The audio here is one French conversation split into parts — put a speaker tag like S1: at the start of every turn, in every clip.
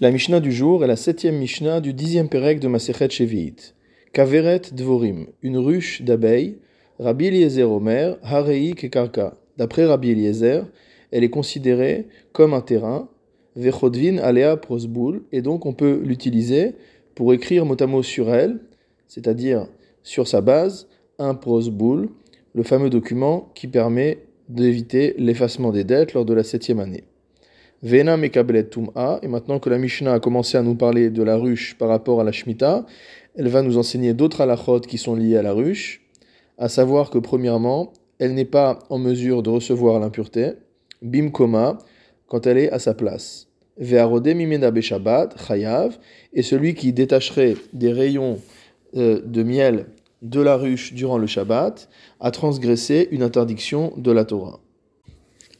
S1: La Mishnah du jour est la septième Mishnah du dixième Pérec de Masechet Shevi'it. Kaveret Dvorim, une ruche d'abeilles. Rabbi Eliezer Omer, Harei Kekarka. D'après Rabbi Eliezer, elle est considérée comme un terrain. Vechodvin Alea Prosboul, et donc on peut l'utiliser pour écrire mot sur elle, c'est-à-dire sur sa base, un prosboul, le fameux document qui permet d'éviter l'effacement des dettes lors de la septième année. Vena mekablet tum'a, et maintenant que la Mishnah a commencé à nous parler de la ruche par rapport à la Shemitah, elle va nous enseigner d'autres halachot qui sont liés à la ruche, à savoir que premièrement, elle n'est pas en mesure de recevoir l'impureté, bim koma, quand elle est à sa place. Ve'arode mimena beshabat, chayav, et celui qui détacherait des rayons euh, de miel de la ruche durant le Shabbat a transgressé une interdiction de la Torah.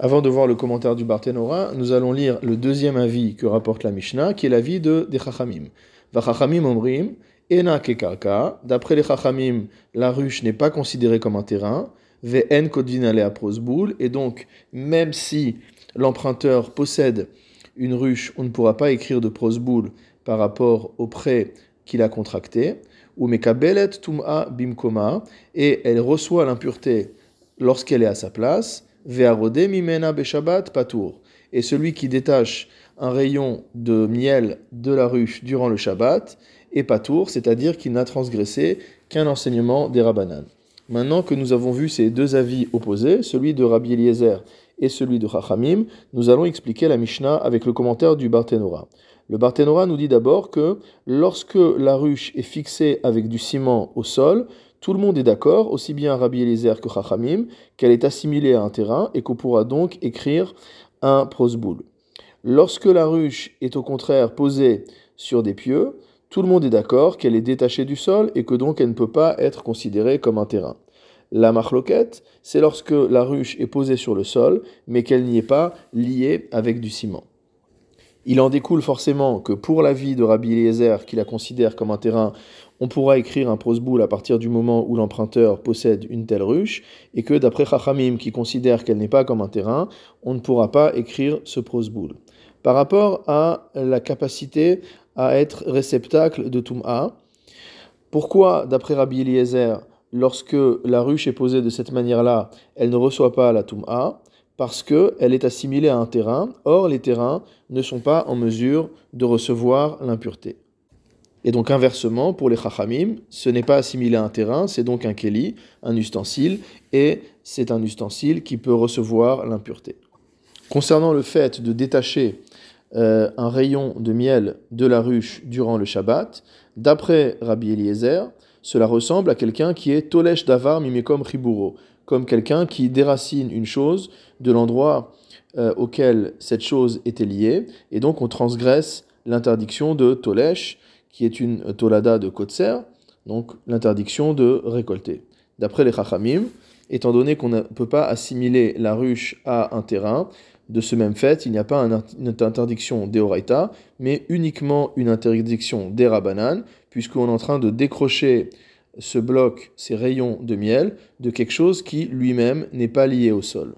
S1: Avant de voir le commentaire du Barthénora, nous allons lire le deuxième avis que rapporte la Mishnah, qui est l'avis de, des Chachamim. Vachachamim omrim, ena kekarka. D'après les Chachamim, la ruche n'est pas considérée comme un terrain. Ve'en kodvin prosboul. Et donc, même si l'emprunteur possède une ruche, on ne pourra pas écrire de prosboul par rapport au prêt qu'il a contracté. Ou mekabelet tum'a bimkoma. Et elle reçoit l'impureté lorsqu'elle est à sa place mimena beshabat patour. Et celui qui détache un rayon de miel de la ruche durant le Shabbat est patour, c'est-à-dire qu'il n'a transgressé qu'un enseignement des Rabbanan. Maintenant que nous avons vu ces deux avis opposés, celui de Rabbi Eliezer et celui de Chachamim, nous allons expliquer la Mishnah avec le commentaire du Barthénora. Le Barthénora nous dit d'abord que lorsque la ruche est fixée avec du ciment au sol, tout le monde est d'accord, aussi bien Rabbi Eliezer que Chachamim, qu'elle est assimilée à un terrain et qu'on pourra donc écrire un prosboul. Lorsque la ruche est au contraire posée sur des pieux, tout le monde est d'accord qu'elle est détachée du sol et que donc elle ne peut pas être considérée comme un terrain. La marloquette, c'est lorsque la ruche est posée sur le sol, mais qu'elle n'y est pas liée avec du ciment. Il en découle forcément que pour la vie de Rabbi Eliezer, qui la considère comme un terrain, on pourra écrire un prosboul à partir du moment où l'emprunteur possède une telle ruche, et que d'après Chachamim, qui considère qu'elle n'est pas comme un terrain, on ne pourra pas écrire ce prosboul. Par rapport à la capacité à être réceptacle de Tum'a, pourquoi, d'après Rabbi Eliezer, lorsque la ruche est posée de cette manière-là, elle ne reçoit pas la Tum'a parce qu'elle est assimilée à un terrain. Or, les terrains ne sont pas en mesure de recevoir l'impureté. Et donc inversement, pour les chachamim, ce n'est pas assimilé à un terrain, c'est donc un keli, un ustensile, et c'est un ustensile qui peut recevoir l'impureté. Concernant le fait de détacher euh, un rayon de miel de la ruche durant le Shabbat, d'après Rabbi Eliezer, cela ressemble à quelqu'un qui est tolesh davar mimekom riburo, comme quelqu'un qui déracine une chose de l'endroit euh, auquel cette chose était liée, et donc on transgresse l'interdiction de tolesh, qui est une tolada de kotser, donc l'interdiction de récolter. D'après les chachamim, étant donné qu'on ne peut pas assimiler la ruche à un terrain, de ce même fait, il n'y a pas une interdiction d'Eoraita, mais uniquement une interdiction d'Erabanan, puisqu'on est en train de décrocher ce bloc, ces rayons de miel, de quelque chose qui lui-même n'est pas lié au sol.